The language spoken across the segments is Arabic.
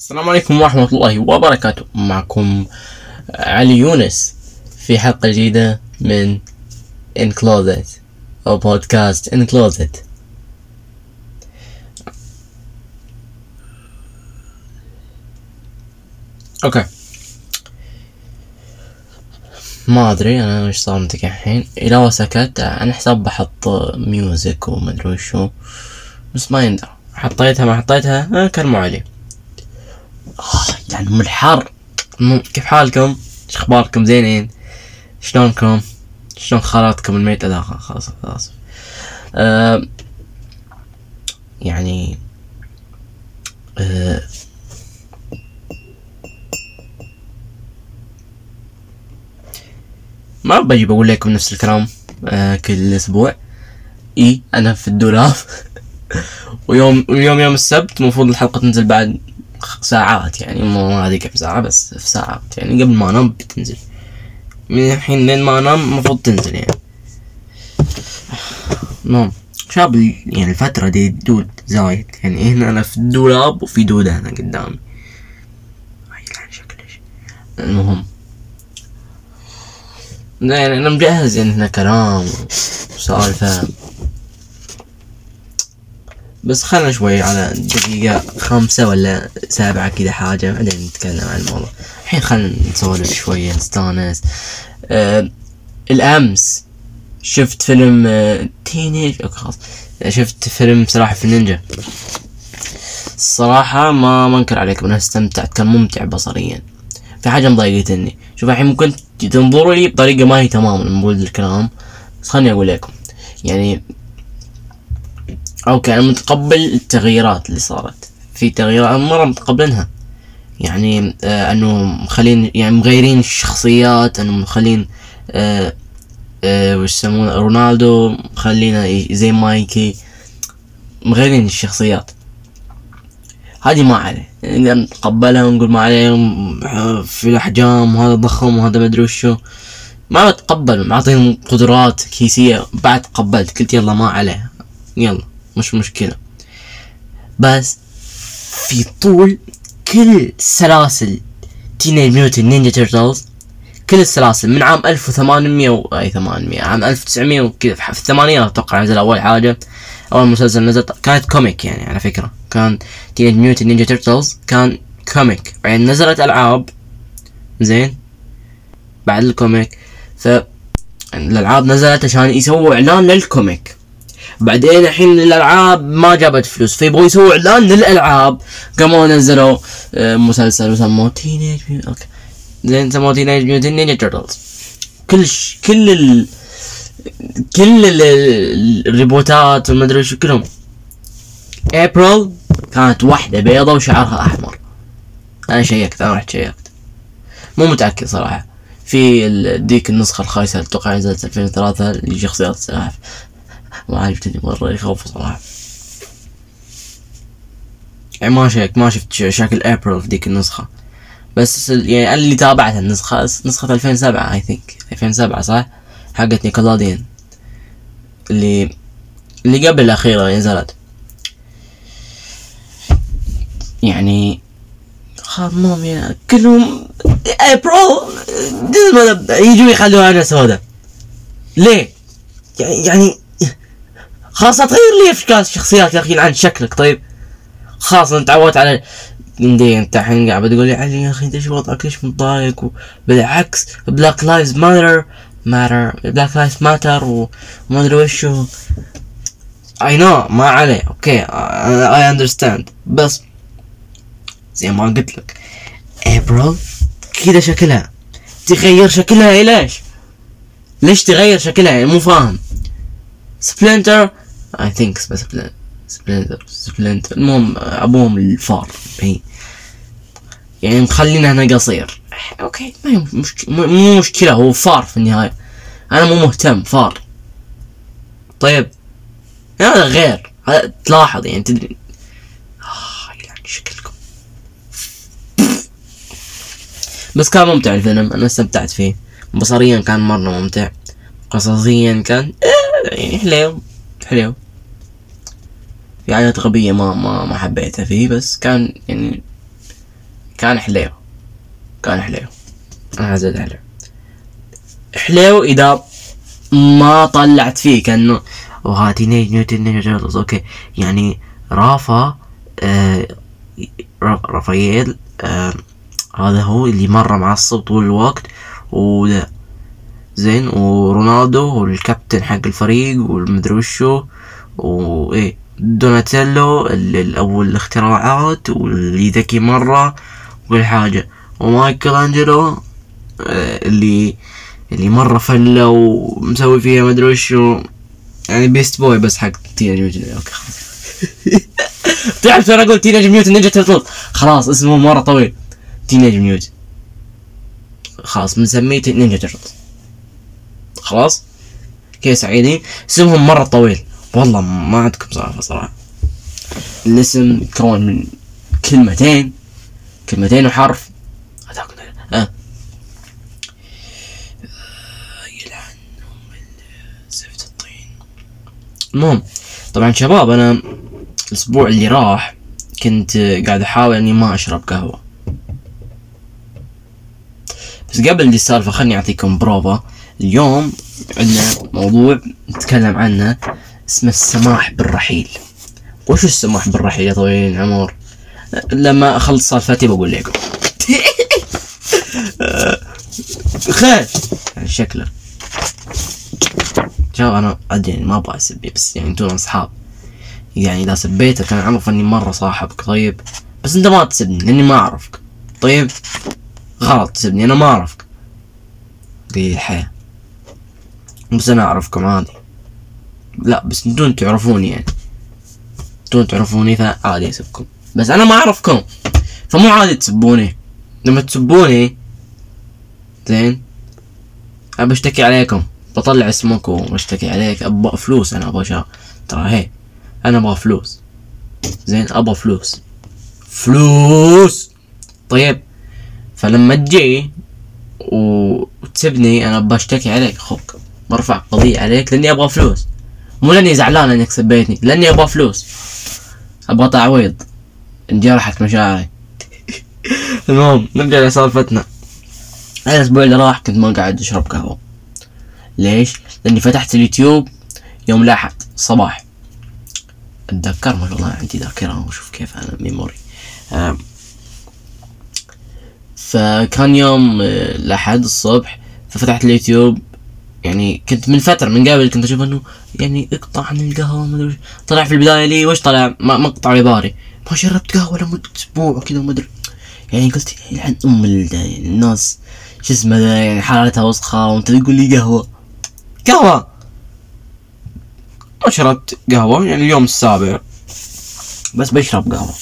السلام عليكم ورحمة الله وبركاته. معكم علي يونس في حلقة جديدة من In Closet أو بودكاست In Closet. okay. ما أدري أنا إيش صار متك الحين. اذا سكت عن حساب بحط music ومدري وشو بس ما يندر حطيتها ما حطيتها مو علي. يعني من الحر كيف حالكم؟ إيش أخباركم زينين؟ شلونكم؟ شلون خالاتكم الميتة لا خلاص خلاص آه يعني آه ما بجي بقول لكم نفس الكلام آه كل أسبوع إي أنا في الدولاب ويوم ويوم يوم السبت المفروض الحلقة تنزل بعد ساعات يعني مو ما كم ساعة بس في ساعات يعني قبل ما انام بتنزل. من الحين لين ما انام المفروض تنزل يعني. المهم شاب يعني الفترة دي دود زايد يعني هنا أنا في الدولاب وفي دودة هنا قدامي. المهم. يعني أنا مجهز يعني هنا كلام وسالفة. بس خلنا شوي على دقيقة خمسة ولا سبعة كذا حاجة بعدين نتكلم عن الموضوع. الحين خلنا نسولف شوية نستانس. آه الأمس شفت فيلم آه تينيج خلاص. شفت فيلم سلاحف النينجا. الصراحة ما أنكر عليكم أنا استمتعت كان ممتع بصريا. في حاجة مضايقتني. شوف الحين ممكن تنظروا لي بطريقة ما هي تمام لما بقول الكلام. بس خليني أقول لكم. يعني أوكي أنا متقبل التغييرات اللي صارت. في تغييرات مرة متقبلينها يعني آه أنه مخلين يعني مغيرين الشخصيات أنه مخلين آه آه وش يسمونه رونالدو مخلينا زي مايكي. مغيرين الشخصيات. هذه ما عليه. نقدر نتقبلها ونقول ما عليه في الأحجام وهذا ضخم وهذا مدري وشو. ما بتقبل معطيهم قدرات كيسية. بعد تقبلت. قلت يلا ما عليه. يلا. مش مشكلة. بس في طول كل سلاسل Teenage Mutant Ninja Turtles كل السلاسل من عام 1800 و... أي 800 عام 1900 وكذا في الثمانينات أتوقع نزل أول حاجة أول مسلسل نزل كانت comic يعني على فكرة. كان Teenage Mutant Ninja Turtles كان comic بعدين نزلت ألعاب زين بعد ال comic ف الألعاب نزلت عشان يسووا إعلان لل comic بعدين الحين الألعاب ما جابت فلوس فيبغوا يسووا إعلان للألعاب. قاموا نزلوا آه، مسلسل وسموه Teenage okay. زين سموه Teenage Mutant Ninja Turtles كل ش... كل ال... كل ال... ال- ال reboot ات والمدري شو كلهم. ابريل كانت واحدة بيضة وشعرها أحمر. أنا شيكت أنا رحت شيكت. مو متأكد صراحة. في ديك النسخة الخايسة أتوقع نزلت 2003 اللي شخصيات السلاحف. ما عجبتني مرة يخوف صراحة. يعني ما شيك ما شفت شكل ابريل في ديك النسخة. بس يعني اللي تابعت النسخة نسخة 2007 I think 2007 صح؟ حقت نيكولوديان اللي اللي قبل الأخيرة اللي نزلت. يعني خمام يا كلهم ابريل يجوا يخلوها أنا سوداء. ليه؟ يعني يعني خلاص لا تغير لي اشكال الشخصيات يا أخي عن شكلك. طيب خلاص أنا تعودت على دي أنت الحين قاعد بتقول لي علي يا أخي إنت إيش وضعك؟ ليش متضايق؟ بالعكس Black Lives Matter matter Black Lives Matter وما أدري وشو I know ما عليه okay I understand بس زي ما قلت لك ابريل كذا شكلها. تغير شكلها ليش ليش تغير شكلها؟ يعني مو فاهم. Splinter I think Splinter Splinter المهم أبوهم الفار هي يعني مخلينا هنا قصير. أوكي ما هي مشك... مو مشكلة هو فار في النهاية. أنا مو مهتم فار. طيب. هذا غير. تلاحظ يعني تدري. آه يلعن شكلكم؟ بس كان ممتع الفيلم أنا استمتعت فيه. بصريا كان مرة ممتع. قصصيا كان آه، يعني حليو حليو في حاجات غبية ما ما ما حبيتها فيه بس كان يعني كان حليو. كان حليو. أنا زاد حليو حليو إذا ما طلعت فيه كانه وها تينيج نيوتن نينجا تيرتلز أوكي. يعني رافا آه رافائيل آه هذا هو اللي مرة معصب طول الوقت وده زين وليوناردو والكابتن حق الفريق والمدري وشو وايه دوناتيلو الأول الاختراعات واللي ذكي مرة وكل حاجة ومايكل أنجلو آه، اللي اللي مرة فلة ومسوي فيها مدري وشو يعني Beast Boy بس حق teenage mutant. okay خلاص. تعرف أنا أقول teenage mutant ninja turtles خلاص اسمه مرة طويل. teenage mutant. خلاص بنسميه ninja turtles خلاص؟ كيف سعيدين اسمهم مرة طويل. والله ما عندكم صراحة صراحة. الاسم كون من كلمتين. كلمتين وحرف. آه. يلعنهم زفت الطين المهم طبعا شباب أنا الأسبوع اللي راح كنت قاعد أحاول إني ما أشرب قهوة. بس قبل دي السالفة خلني أعطيكم بروفا اليوم عندنا موضوع نتكلم عنه اسمه السماح بالرحيل. وش السماح بالرحيل يا طويل العمر؟ لما أخلص سالفتي بقول لكم. خير. يعني شكله. شوف أنا أدري ما أبغى اسبي بس يعني أنتم أصحاب. يعني إذا سبيتك أنا أعرف إني مرة صاحبك طيب؟ بس أنت ما تسبني لأني ما أعرفك. طيب؟ غلط تسبني أنا ما أعرفك. دي الحياة. بس أنا أعرفكم عادي. لا بس انتون تعرفوني يعني. انتون تعرفوني فعادي اسبكم بس أنا ما أعرفكم. فمو عادي تسبوني. لما تسبوني زين أنا بشتكي عليكم. بطلع اسمك وبشتكي عليك. أبغى فلوس. أنا أبغى شا ترى هي أنا أبغى فلوس. زين أبغى فلوس. فلوس! طيب فلما تجي وتسبني أنا بشتكي عليك. أخوك برفع قضية عليك لأني أبغى فلوس. مو لأني زعلان انك سبيتني لأني أبغى فلوس. أبغى تعويض. انجرحت مشاعري. المهم نرجع لسالفتنا. الأسبوع اللي راح كنت ما قاعد أشرب قهوة. ليش؟ لأني فتحت اليوتيوب يوم الاحد الصباح أتذكر؟ ما شاء الله عندي ذاكرة وشوف كيف أنا ميموري فكان يوم آه، الأحد الصبح ففتحت اليوتيوب. يعني كنت من فترة من قبل كنت أشوف إنه يعني اقطع عن القهوة ما أدري طلع في البداية لي وش طلع؟ مقطع عباري ما شربت قهوة لمدة أسبوع وكذا وما أدري. يعني قلت يعني أم يعني الناس شو اسمه يعني حالتها وسخة وأنت تقول لي قهوة. قهوة؟ ما شربت قهوة يعني اليوم السابع. بس بشرب قهوة.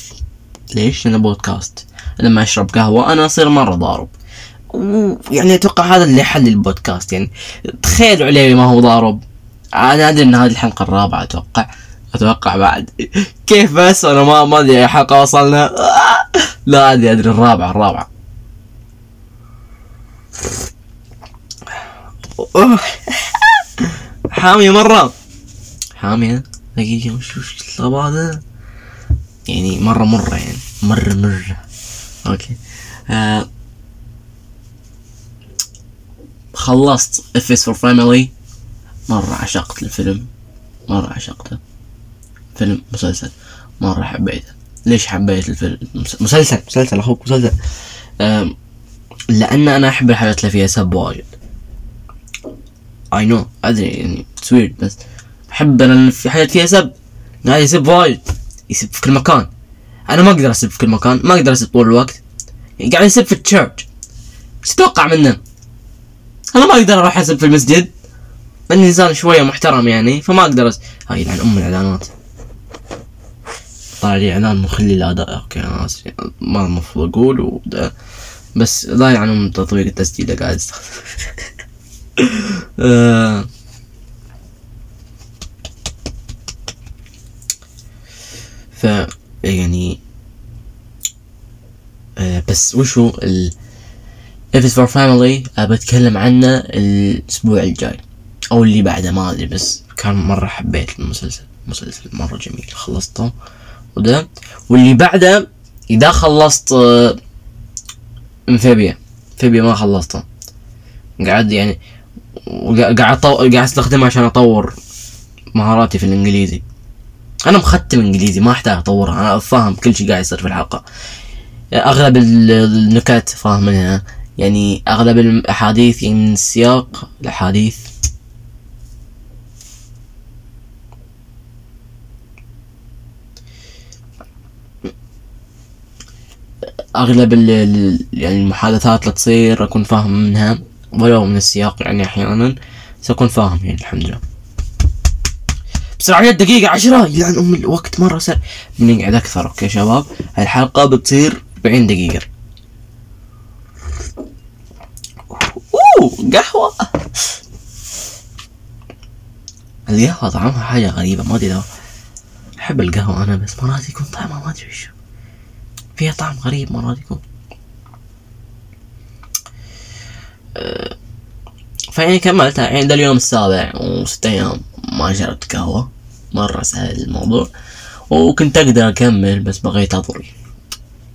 ليش؟ لأنه بودكاست. لما أشرب قهوة أنا أصير مرة ضارب. ويعني أتوقع هذا اللي حل البودكاست. يعني تخيلوا عليه ما هو ضارب. أنا أدري إن هذه الحلقة الرابعة أتوقع. أتوقع بعد. كيف بس؟ أنا ما ما أدري أي حلقة وصلنا. لا أدري أدري الرابعة الرابعة. حامية مرة. حامية؟ دقيقة وش وش هذا؟ يعني مرة مرة يعني مرة مرة. أوكي. آه خلصت F Is for Family مرة عشقت الفيلم. مرة عشقته. فيلم مسلسل. مرة حبيته. ليش حبيت الفيلم؟ مسلسل مسلسل أخوك مسلسل. لأن أنا أحب الحاجات اللي فيها سب واجد. I know أدري يعني so weird بس أحب أنا في حاجات فيها سب. قاعد يسب واجد. يسب في كل مكان. أنا ما أقدر أسب في كل مكان. ما أقدر أسب طول الوقت. يعني قاعد يسب في ال church تتوقع منه؟ أنا ما أقدر أروح اسب في المسجد لاني انسان شوية محترم يعني فما أقدر أس... هاي يلعن أم الإعلانات طلع لي إعلان مخلي الأداء okay أنا آسف ما المفروض أقول وده. بس لا يعني من تطبيق التسجيل قاعد استخدم آه. ف يعني آه بس وشو ال If it's for family بتكلم عنه الأسبوع الجاي. أو اللي بعده ما أدري بس كان مرة حبيت المسلسل. مسلسل مرة جميل. خلصته. وده. واللي بعده إذا خلصت امفيبيا امفيبيا ما خلصتها قاعد يعني قاعد قاعد استخدمها عشان أطور مهاراتي في الإنجليزي. أنا مختم إنجليزي ما أحتاج اطورها أنا فاهم كل شيء قاعد يصير في الحلقة. أغلب النكت فاهم منها. يعني أغلب الأحاديث يعني من سياق الأحاديث أغلب ال يعني المحادثات اللي تصير أكون فاهم منها ولو من السياق يعني أحيانا سأكون فاهم يعني الحمد لله. بسرعة دقيقة عشرة. يلعن أم الوقت مرة سر بنقعد أكثر أوكي شباب؟ الحلقة بتصير 40 دقيقة. قهوة القهوة طعمها حاجة غريبة ما أدري أحب القهوة أنا بس مرات يكون طعمها ما أدري وشو فيها طعم غريب مرات يكون. أه، فيعني كملت يعني ده اليوم السابع وست أيام ما شربت قهوة. مرة سهل الموضوع. وكنت أقدر أكمل بس بغيت اضل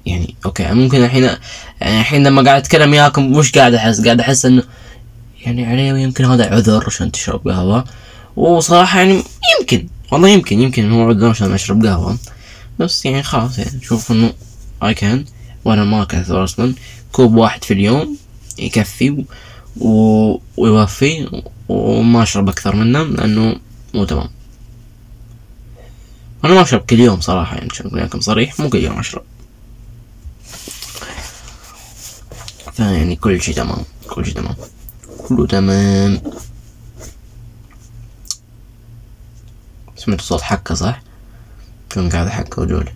يعني أوكي ممكن الحين يعني الحين لما قاعد أتكلم وياكم وش قاعد أحس قاعد أحس إنه يعني علي يمكن هذا عذر عشان تشرب قهوة. وصراحة يعني يمكن والله يمكن يمكن هو عذر عشان أشرب قهوة. بس يعني خلاص يعني شوف إنه اي كان وأنا ما كثر أصلا. كوب واحد في اليوم يكفي و... ويوفي وما أشرب أكثر منه لأنه مو تمام. أنا ما أشرب كل يوم صراحة يعني عشان لكم صريح مو كل يوم أشرب. فيعني كل شي تمام كل شي تمام. كله تمام. سمعت صوت حكة صح؟ كان قاعد احكى وجولي؟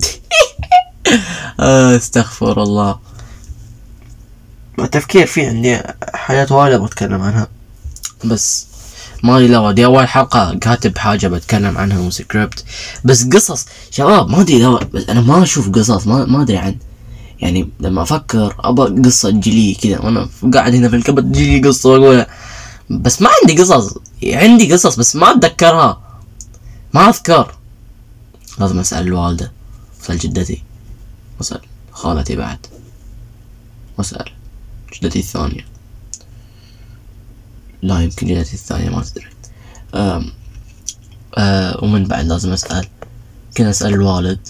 آه، استغفر الله. التفكير فيه عندي حاجات وايد بتكلم عنها. بس ما أدري لو دي أول حلقة كاتب حاجة بتكلم عنها وسكريبت. بس قصص شباب ما أدري لو بس أنا ما أشوف قصص ما ما أدري عن يعني لما أفكر ابى قصة تجيلي كذا وأنا قاعد هنا في الكبد تجيلي قصة وأقولها. بس ما عندي قصص عندي قصص بس ما أتذكرها ما أذكر. لازم أسأل الوالدة أسأل جدتي واسأل خالتي بعد واسأل جدتي الثانية. لا يمكن جدتي الثانية ما تدري. أم أه ومن بعد لازم أسأل كنا أسأل الوالد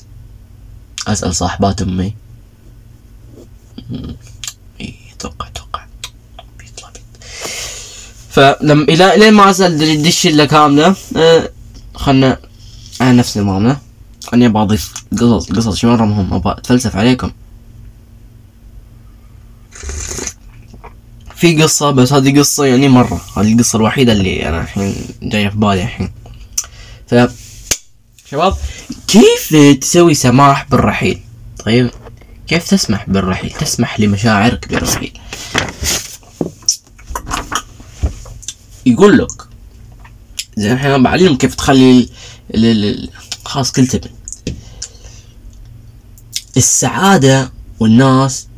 أسأل صاحبات أمي. أتوقع أتوقع بيطلع فلما إلى الين ما اسال دي الشله كاملة. أه خلنا على نفس نظامنا اني أبغى اضيف قصص قصص شي مره مهم أبغى أتفلسف عليكم. في قصة بس هذه قصة يعني مرة. هذه القصة الوحيدة اللي أنا الحين جاية في بالي الحين. ف شباب كيف تسوي سماح بالرحيل؟ طيب؟ كيف تسمح بالرحيل؟ تسمح لمشاعرك بالرحيل. يقول لك زين الحين بعلمك كيف تخلي خلاص كل تبن. السعادة والناس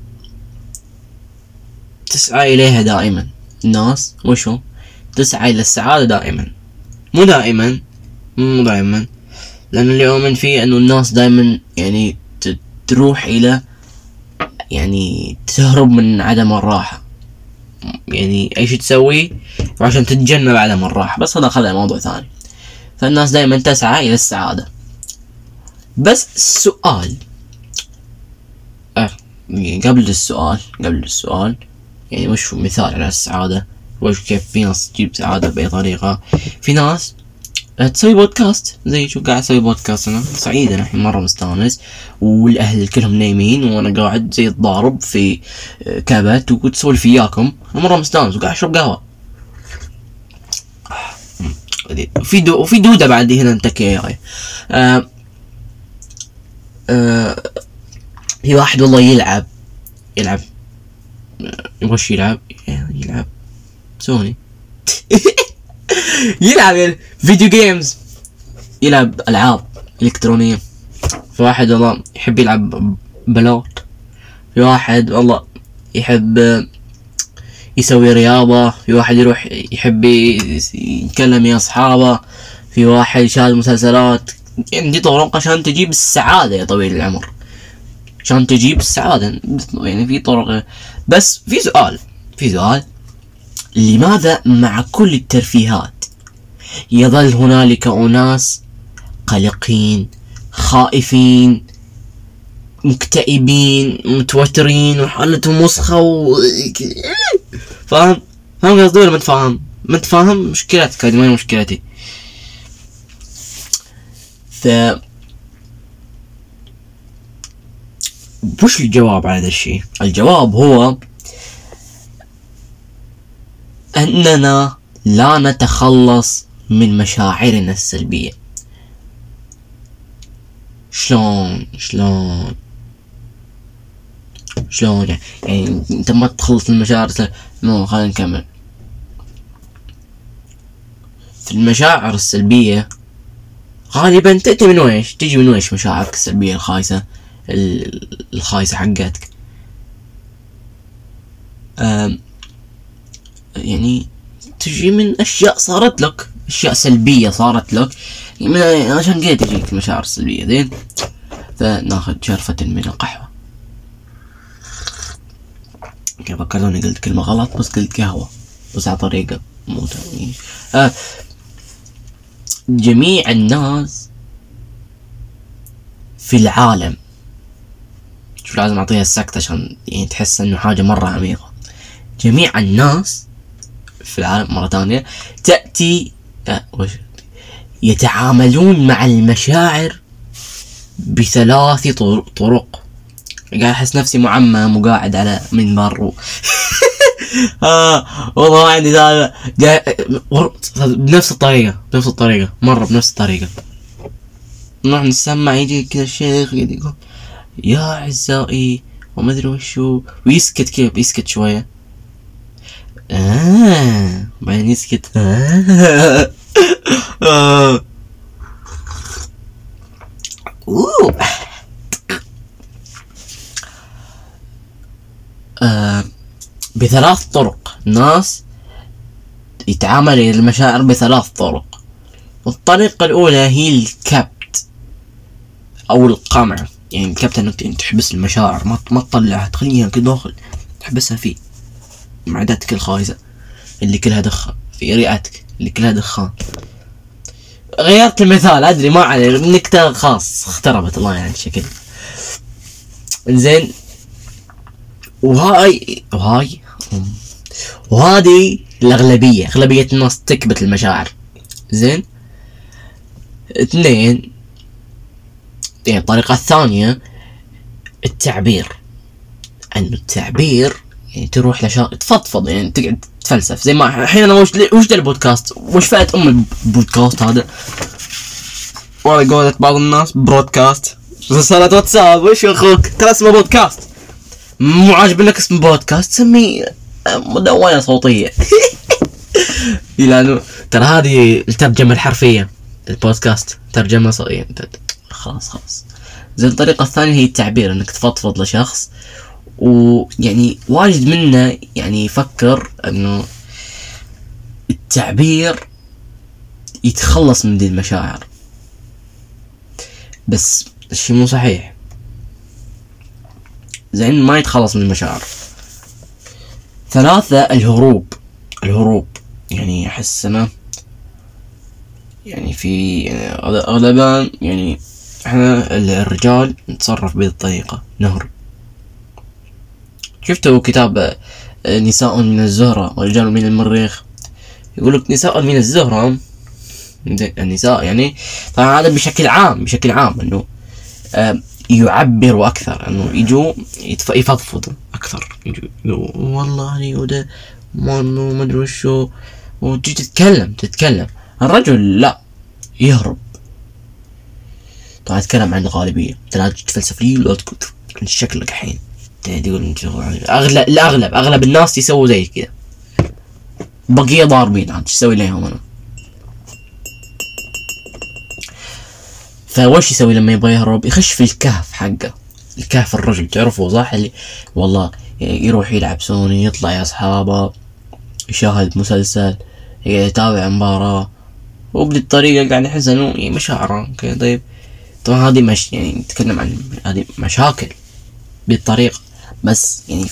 تسعى إليها دائما. الناس وشو؟ تسعى إلى السعادة دائما. مو دائما مو دائما. لأن اللي أؤمن فيه أنه الناس دائما يعني تروح إلى يعني تهرب من عدم الراحة. يعني أي شيء تسويه عشان تتجنب عدم الراحة. بس هذا خذ موضوع ثاني. فالناس دائما تسعى إلى السعادة. بس السؤال أه قبل السؤال قبل السؤال يعني وش مثال على السعادة؟ وش كيف في ناس تجيب سعادة بأي طريقة؟ في ناس تسوي بودكاست. زي شو قاعد أسوي بودكاست أنا؟ سعيد أنا الحين مرة مستانس. والأهل كلهم نايمين وأنا قاعد زي الضارب في كابت وتسولف وياكم. أنا مرة مستانس وقاعد أشرب قهوة. في دو وفي دودة بعد هنا انتكي آه آه في واحد والله يلعب. يلعب. يبغى يلعب؟ يلعب. سوني. يلعب video games يلعب ألعاب إلكترونية. في واحد والله يحب يلعب بلوت. في واحد والله يحب يسوي رياضة. في واحد يروح يحب يتكلم يا أصحابه. في واحد يشاهد مسلسلات. يعني دي طرق عشان تجيب السعادة يا طويل العمر. عشان تجيب السعادة. يعني في طرق. بس في سؤال. في سؤال. لماذا مع كل الترفيهات يظل هنالك أناس قلقين خائفين مكتئبين متوترين وحالتهم وسخة و... فاهم؟ فاهم قصدي ولا ما تفهم ما تفهم مشكلتك هذه ما هي مشكلتي. ف وش الجواب على هذا الشيء؟ الجواب هو أننا لا نتخلص من مشاعرنا السلبية. شلون شلون شلون يعني, يعني انت ما تخلص المشاعر مو خلينا نكمل. في المشاعر السلبية غالبا تأتي من ويش؟ تجي من ويش مشاعرك السلبية الخايسة؟ الخايسة حقتك. يعني تجي من أشياء صارت لك. أشياء سلبية صارت لك. عشان كذا تجيك المشاعر السلبية زين؟ فناخذ شرفة من القهوة. كيف فكرتوني قلت كلمة غلط بس قلت قهوة. بس على طريقة مو آه جميع الناس في العالم. شوف لازم أعطيها السكتة عشان يعني تحس إنه حاجة مرة عميقة. جميع الناس في العالم مرة ثانية تأتي يتعاملون مع المشاعر بثلاث طرق. قاعد أحس نفسي معمم وقاعد على منبر و... آه والله عندي هذا بنفس الطريقة بنفس الطريقة مرة بنفس الطريقة. نروح نسمع يجي كذا الشيخ يقول يا أعزائي وما أدري وشو. ويسكت كيف يسكت شوية. آه بعدين يسكت آه. آه. بثلاث طرق ناس يتعامل المشاعر بثلاث طرق الطريقة الأولى هي الكبت أو القمع يعني الكبت إنك تحبس المشاعر ما ما تطلعها تخليها كده داخل تحبسها في معدتك الخايسة اللي كلها دخان في رئتك اللي كلها دخان. غيرت المثال أدري ما علي النكتة خاص اختربت الله يعني شكل زين وهاي وهاي وهذه الأغلبية أغلبية الناس تكبت المشاعر. زين اثنين يعني الطريقة الثانية التعبير. انه التعبير يعني تروح لشا تفضفض يعني تقعد تفلسف زي ما الحين أنا وش وش البودكاست؟ وش فائدة أم البودكاست هذا؟ ولا قولت بعض الناس برودكاست رسالة واتساب. وش أخوك؟ ترى اسمه بودكاست مو عاجب لك اسم بودكاست سميه مدونة صوتية. لأنه ترى هذه الترجمة الحرفية البودكاست ترجمة صوتية خلاص خلاص. زي الطريقة الثانية هي التعبير إنك تفضفض لشخص ويعني واجد منا يعني يفكر إنه التعبير يتخلص من دي المشاعر. بس الشي مو صحيح. زين ما يتخلص من المشاعر. ثلاثة الهروب. الهروب. يعني أحس أنا يعني في يعني يعني إحنا الرجال نتصرف بهذه الطريقة. نهرب. شفتوا كتاب نساء من الزهرة ورجال من المريخ؟ يقول لك نساء من الزهرة النساء يعني طبعا هذا بشكل عام بشكل عام إنه يعبروا أكثر إنه يجوا يفضفضوا أكثر يجوا والله وده ما أدري وشو وتجي تتكلم تتكلم. الرجل لا يهرب. طبعا أتكلم عن الغالبية انت لا تتفلسف لي ولا تقول شكلك الحين. تقول اغلب الاغلب اغلب الناس يسووا زي كذا. بقية ضاربين عاد إيش أسوي لهم أنا؟ فوش يسوي لما يبغى يهرب؟ يخش في الكهف حقه. الكهف الرجل تعرفوا صح؟ اللي والله يروح يلعب سوني يطلع يا أصحابه يشاهد مسلسل يتابع مباراة. وبدي الطريقة قاعد يحس إنه مشاعره أوكي طيب طبعا هذه مش يعني نتكلم عن هذه مشاكل بالطريقة. بس يعني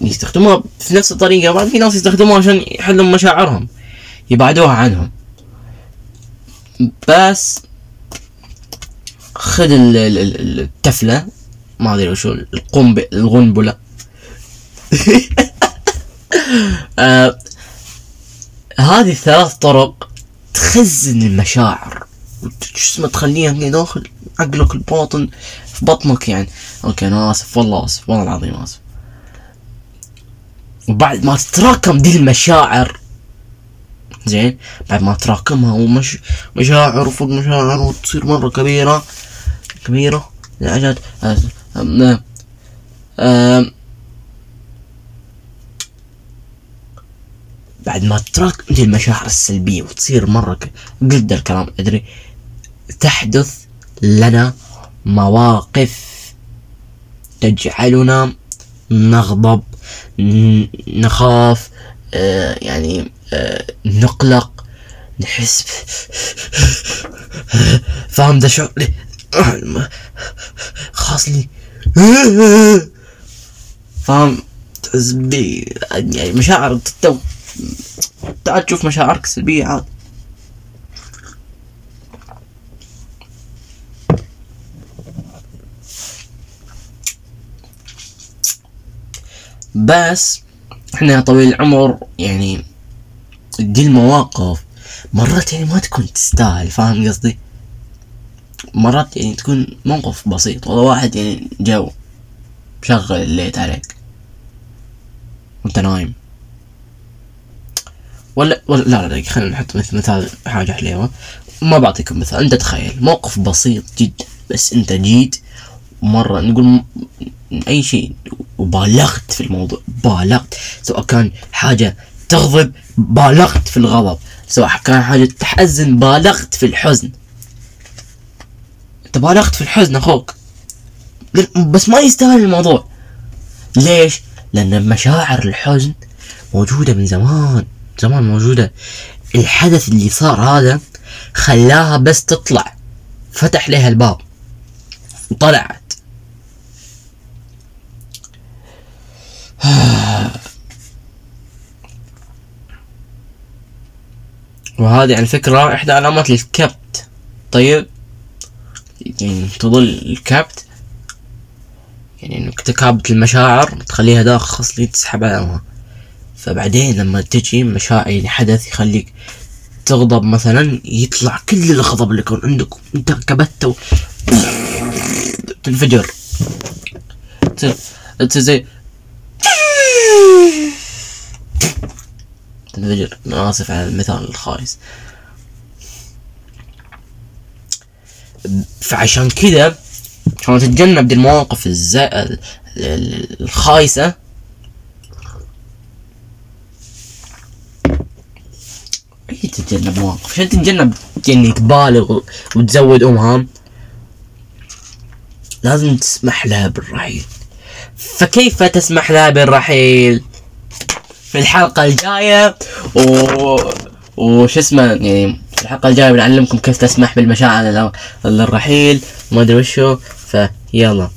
يستخدموها في نفس الطريقة بعد في ناس يستخدموها عشان يحلوا مشاعرهم يبعدوها عنهم. بس خذ التفلة ما أدري وشو القنبلة الغنبلة. آه هذه الثلاث طرق تخزن المشاعر. اسمه تخليها داخل عقلك الباطن في بطنك يعني. أوكي أنا آسف والله آسف والله العظيم آسف. وبعد ما تتراكم دي المشاعر زين بعد ما تراكمها ومش مشاعر وفوق مشاعر وتصير مرة كبيرة كبيرة لدرجة بعد ما تراكم دي المشاعر السلبية وتصير مرة قلت الكلام أدري. تحدث لنا مواقف تجعلنا نغضب نخاف آه يعني آه نقلق نحس فاهم ذا شعور خاص لي. فاهم تحس يعني مشاعر تعال تشوف مشاعرك سلبية عاد. بس إحنا طويل العمر يعني دي المواقف. مرات يعني ما تكون تستاهل فاهم قصدي؟ مرات يعني تكون موقف بسيط والله واحد يعني جو شغل الليت عليك. وأنت نايم. ولا ولا لا لا خلينا نحط مثال حاجة حليوة. ما بعطيكم مثال أنت تخيل موقف بسيط جدا بس أنت جيت مرة نقول أي شيء. وبالغت في الموضوع. بالغت. سواء كان حاجة تغضب بالغت في الغضب. سواء كان حاجة تحزن بالغت في الحزن. أنت بالغت في الحزن أخوك. بس ما يستاهل الموضوع. ليش؟ لأن مشاعر الحزن موجودة من زمان. زمان موجودة. الحدث اللي صار هذا خلاها بس تطلع. فتح لها الباب. وطلعت وهذه على فكرة إحدى علامات الكبت. طيب؟ يعني تظل الكبت يعني إنك تكابت المشاعر تخليها داخل خصلي تسحب عليها فبعدين لما تجي مشاعر يعني حدث يخليك تغضب مثلا يطلع كل الغضب اللي كان عندك انت كبته تنفجر. زي تنفجر. أنا آسف على المثال الخايس. فعشان كذا عشان تتجنب دي المواقف الز... الخايسة. أي تتجنب مواقف؟ عشان تتجنب؟ يعني تبالغ وتزود أمهام. لازم تسمح لها بالرحيل فكيف تسمح لها بالرحيل في الحلقة الجاية و وش اسمه يعني في الحلقة الجاية بنعلمكم كيف تسمح بالمشاعر للرحيل ما أدري وشو فيلا.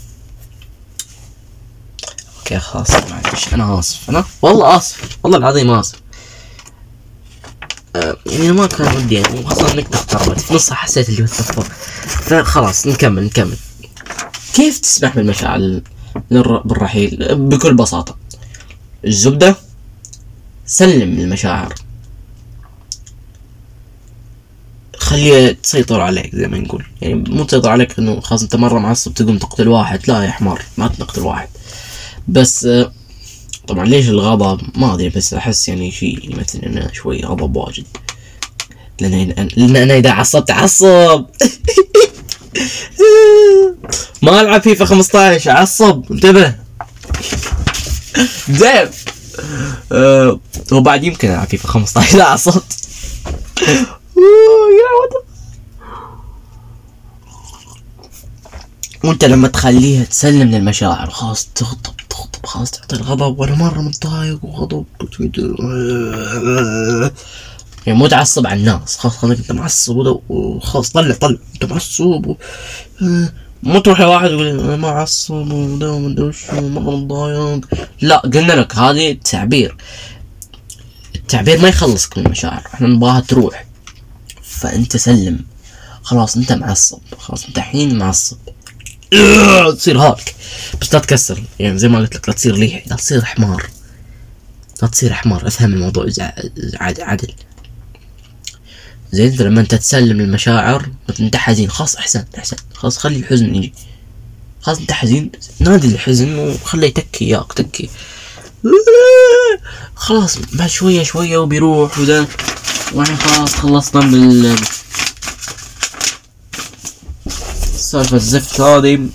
أوكي خلاص معلش أنا آسف أنا؟ والله آسف والله العظيم آسف. أه يعني ما كان ودي يعني خاصة النقطة اقتربت في نصها حسيت اللي هو فخلاص نكمل نكمل. كيف تسمح بالمشاعر بالرحيل بكل بساطة. الزبدة سلم المشاعر. خليها تسيطر عليك زي ما نقول. يعني مو تسيطر عليك إنه خلاص أنت مرة معصب تقوم تقتل واحد لا يا حمار ما تقتل واحد. بس طبعا ليش الغضب؟ ما أدري بس أحس يعني شيء يمثل إنه شوي غضب واجد. لأن لأن أنا إذا عصبت عصب! ما ألعب فيفا 15 عصب انتبه. زين. أه وبعد يمكن ألعب فيفا 15 لا عصبت وأنت لما تخليها تسلم للمشاعر خلاص تغضب تغضب خلاص تعطي الغضب وأنا مرة متضايق وغضب. يعني مو تعصب على الناس خلاص خليك أنت معصب وخلاص طلع طلع أنت معصب و... مو تروح لواحد يقول أنا معصب وده وما ادري وش ومره متضايق لا قلنا لك هذه تعبير التعبير ما يخلصك من المشاعر إحنا نبغاها تروح. فأنت سلم. خلاص أنت معصب. خلاص أنت الحين معصب. تصير هالك. بس لا تكسر. يعني زي ما قلت لك لا تصير ليحي لا تصير حمار. لا تصير حمار. أفهم الموضوع عدل زين لما انت تسلم المشاعر انت حزين خلاص احسن احسن خلاص خلي الحزن يجي. خلاص انت حزين نادي الحزن وخليه يتكي ياك تكي. خلاص بعد شوية شوية وبيروح وذا. وإحنا خلاص خلصنا من سالفة الزفت هذه.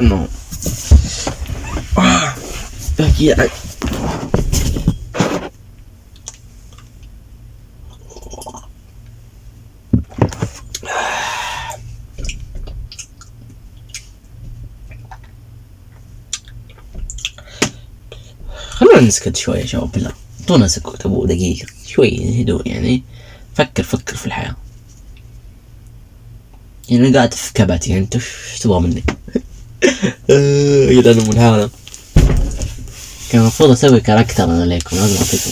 إنه. باقي خلونا نسكت شوية يا شباب بالله. اعطونا سكوت ابو دقيقة. شوي هدوء يعني. فكر فكر في الحياة. يعني قاعد في كبت يعني أنت إيش تبغى مني؟ اذا أنا من هذا. كان المفروض أسوي كاركتر أنا ليكم لازم اعطيكم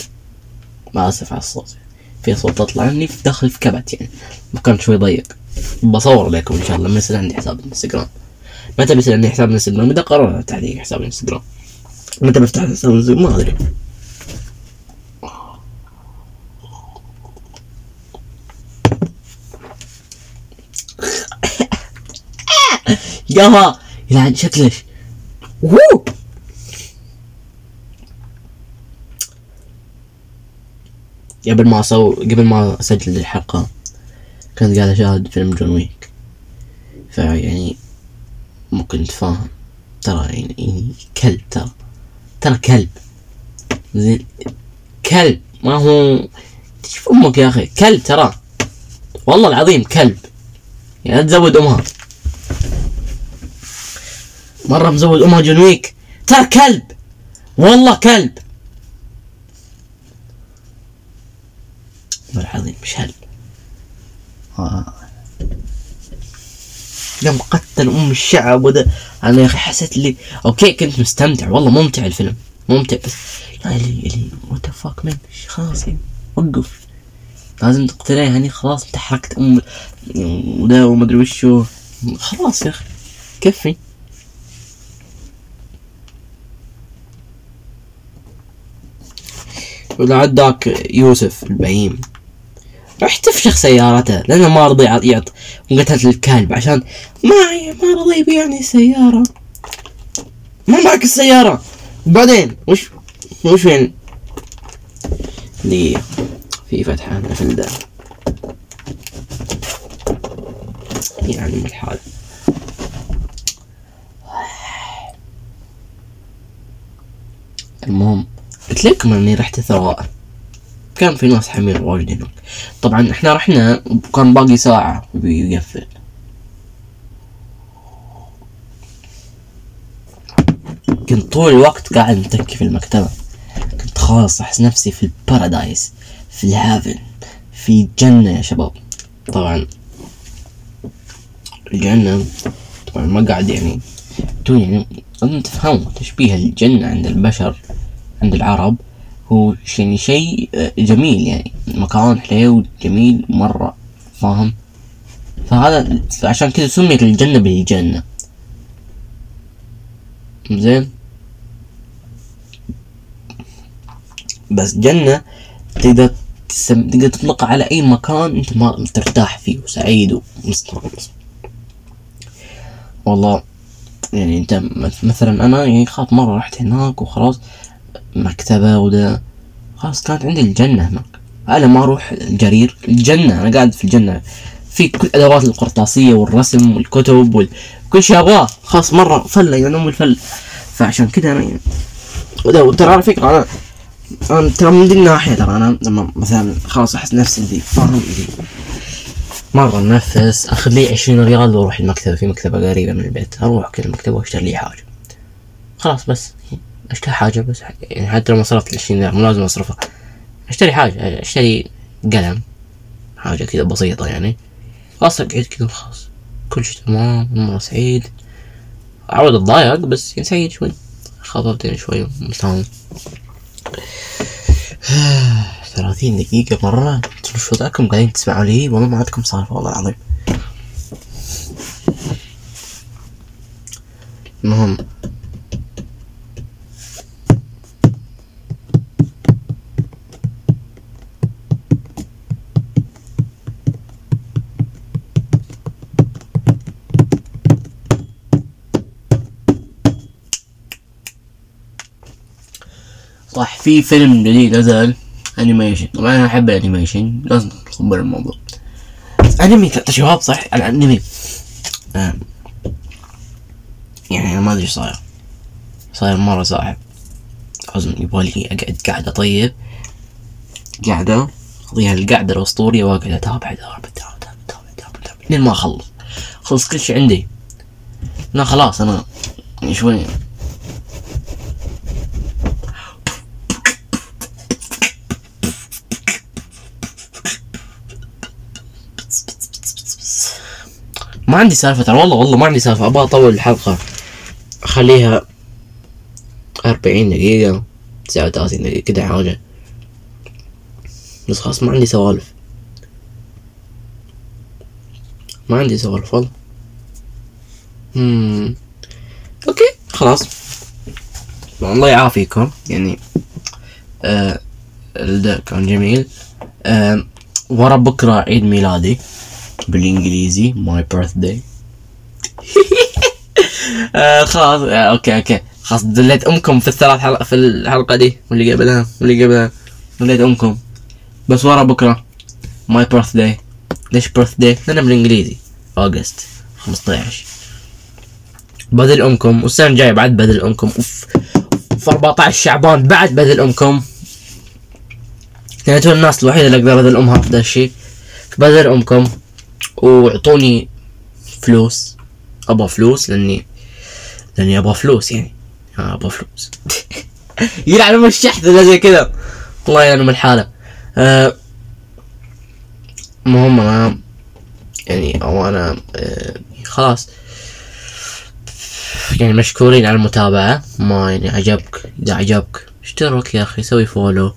ما أسف على الصوت. في صوت تطلع مني في داخل في كبت يعني. مكان شوي ضيق. بصور لكم إن شاء الله. لما يصير عندي حساب إنستغرام. متى بيصير عندي حساب إنستغرام؟ إذا قررت علي حساب إنستغرام. متى بفتح حساب انستغرام ما أدري. ياها يلعن شكلش. وو قبل ما أسو قبل ما أسجل الحلقة كنت قاعد أشاهد فيلم جون ويك. فيعني مو كنت فاهم ترى يعني كلب ترى. ترى كلب زين. كلب ما هو تشوف أمك يا أخي. كلب ترى. والله العظيم كلب. يعني لا تزود أمها. مرة مزود أمها جون ويك ترى كلب. والله كلب. العظيم مش هل آه. يوم قتل أم الشعب وذا أنا يا أخي حسيت لي okay كنت مستمتع. والله ممتع الفيلم. ممتع. بس يعني اللي اللي what fuck man خلاص؟ يعني وقف. لازم تقتلها يعني خلاص أنت حركت أم وذا وما أدري وشو. خلاص يا أخي. كفي. ولا عداك يوسف البهيم. راح تفشخ سيارته لأنه ما رضي يعط وقتلت الكلب عشان ما ما رضي يبيعني سيارة. ما معك السيارة. وبعدين وش وش وين؟ دقيقة في فتحة في ده يعني الحال. المهم قلت لكم إني رحت الثراء كان في ناس حمير واجد هناك. طبعا إحنا رحنا وكان باقي ساعة بيقفل. كنت طول الوقت قاعد متكي في المكتبة. كنت خلاص أحس نفسي في ال paradise في ال heaven في جنة يا شباب. طبعا الجنة طبعا ما قاعد يعني تو يعني لازم تفهموا تشبيه الجنة عند البشر عند العرب هو يعني شيء جميل يعني. مكان حلو جميل مرة فاهم؟ فهذا عشان كذا سميت الجنة بالجنة. زين؟ بس جنة تقدر تسم... تقدر تطلقها على أي مكان أنت ما ترتاح فيه وسعيد ومستانس والله يعني أنت مثلا أنا يعني خاف مرة رحت هناك وخلاص مكتبة وده خلاص كانت عندي الجنة هناك أنا ما أروح الجرير الجنة أنا قاعد في الجنة. في كل أدوات القرطاسية والرسم والكتب وكل شيء أبغاه. خلاص مرة فلة يعني أم الفل. فعشان كذا أنا يعني ترى على فكرة أنا أنا ترى من ذي الناحية ترى أنا لما مثلا خلاص أحس نفسي ذي فاهم ذي. مرة أخذ لي عشرين ريال وأروح المكتبة. في مكتبة قريبة من البيت أروح كذا المكتبة وأشتري لي حاجة. خلاص بس أشتري حاجة بس يعني حتى لو ما صرفت العشرين مو لازم اصرفها اشتري حاجة اشتري قلم حاجة كذا بسيطة يعني. خلاص اقعد كذا خلاص كل شيء تمام مرة سعيد. عود أتضايق بس يعني سعيد شوي خطبت يعني شوي مساوم ثلاثين دقيقة مرة شو ذاكم قاعدين تسمعوا لي والله ما عندكم سالفة والله العظيم. المهم صح في فيلم جديد نزل animation طبعا أنا أحب ال animation. لازم تخبر الموضوع. انمي ترى شباب صح؟ الانمي آه. يعني أنا ما أدري إيش صاير. صاير مرة صعب لازم يبغالي أقعد قاعدة. طيب. قاعدة؟ أقضيها القعدة الأسطورية. واقعد أتابع أتابع أتابع أتابع أتابع لين ما أخلص. خلص كل شي عندي. لا خلاص أنا شوي ما عندي سالفة ترى والله والله ما عندي سالفة. أبغى أطول الحلقة. أخليها أربعين دقيقة تسعة وثلاثين دقيقة كده حاجة. بس خلاص ما عندي سوالف. ما عندي سوالف والله. مم. okay خلاص. الله يعافيكم. يعني آه الدا كان جميل. آه ورا بكرة عيد ميلادي. بالإنجليزي. my birthday خلاص آه okay okay. خلاص دليت أمكم في الثلاث حلقة في الحلقة دي واللي قبلها واللي قبلها. دليت أمكم. بس ورا بكرة. my birthday ليش birthday؟ لأنه بالإنجليزي. August 15 بدل أمكم. والسنة الجاية بعد بدل أمكم. أوف. في 14 شعبان بعد بدل أمكم. يعني الناس الوحيدة اللي أقدر بدل أمها في ذا الشيء. بدل أمكم. واعطوني فلوس. أبغى فلوس لاني لأني أبغى فلوس يعني. أبغى فلوس. يلعن أم الشحذ ولا زي كذا. الله يلعن ام الحالة. أه المهم أنا يعني أو أنا أه خلاص. يعني مشكورين على المتابعة. ما يعني عجبك؟ إذا عجبك اشترك يا أخي سوي follow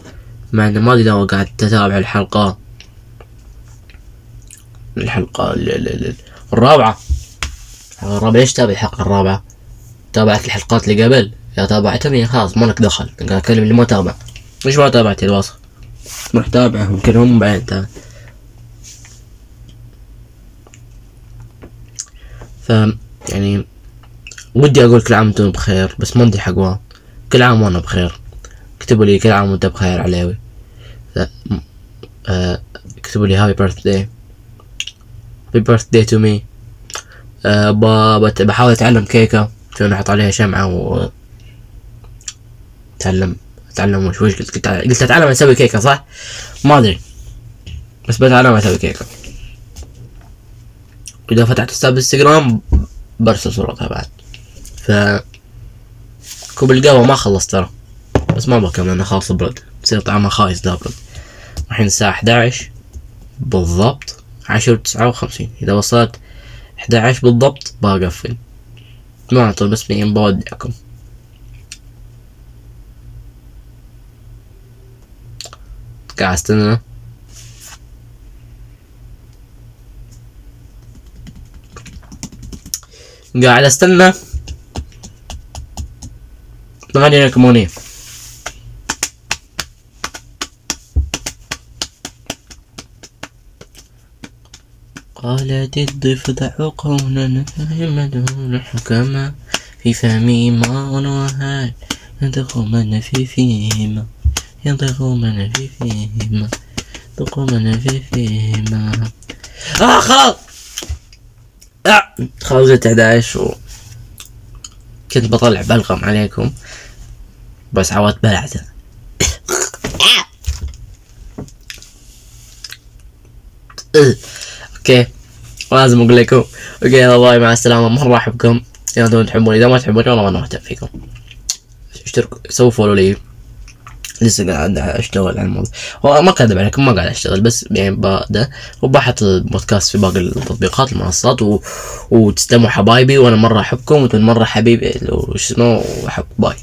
مع إنه ما لو قاعد تتابع الحلقة. الحلقة الرابعة. الرابعة ليش تابع الحلقة الرابعة؟ تابعت الحلقات اللي قبل؟ إذا تابعتهم؟ يعني خلاص ما لك دخل قاعد أكلم اللي ما تابع. ليش ما تابعت الوصف روح تابعهم. كلهم بعدين تابع. ف يعني ودي أقول كل عام وأنتم بخير بس ما أدري حقوان. كل عام وأنا بخير. اكتبوا لي كل عام وأنت بخير عليوي. آه... اكتبوا لي هابي بيرث داي Happy birthday to me بحاول أتعلم كيكة. عشان أحط عليها شمعة و اتعلم أتعلم وش وش قلت؟ قلت أتعلم أسوي كيكة صح؟ ما أدري. بس بتعلم أسوي كيكة. إذا فتحت حساب إنستغرام برسل صورتها بعد. ف كوب القهوة ما خلص ترى. بس ما بكمل أنا خلاص برد بصير طعمها خايس برد الحين الساعة 11 بالضبط. عشرة وتسعة وخمسين. إذا وصلت 11 بالضبط بقفل ما أطول بس بين بودعكم قاعد استنى قاعد أستنى. نغني لكم قالت الضفدع قولا يمدون حكما في فمي ماء وهال ينطق من في فيهما. ينطق من في فيهما. ينطق من في فيهما. آه خلاص آه! خلصت 11 و كنت بطلع بلغم عليكم. بس عودت بلعته. Okay. لازم أقول لكم. Okay يلا bye مع السلامة. مرة أحبكم. إذا أنتم تحبوني إذا ما تحبوني والله ما أنا مهتم فيكم. اشتركوا سووا follow لي. لسه قاعد أشتغل على الموضوع. ما كذب عليكم ما قاعد أشتغل بس يعني بدا وبحط البودكاست في باقي التطبيقات المنصات و... وتستموا حبايبي وأنا مرة أحبكم وأنتم مرة حبيبي. وش اسمه باي.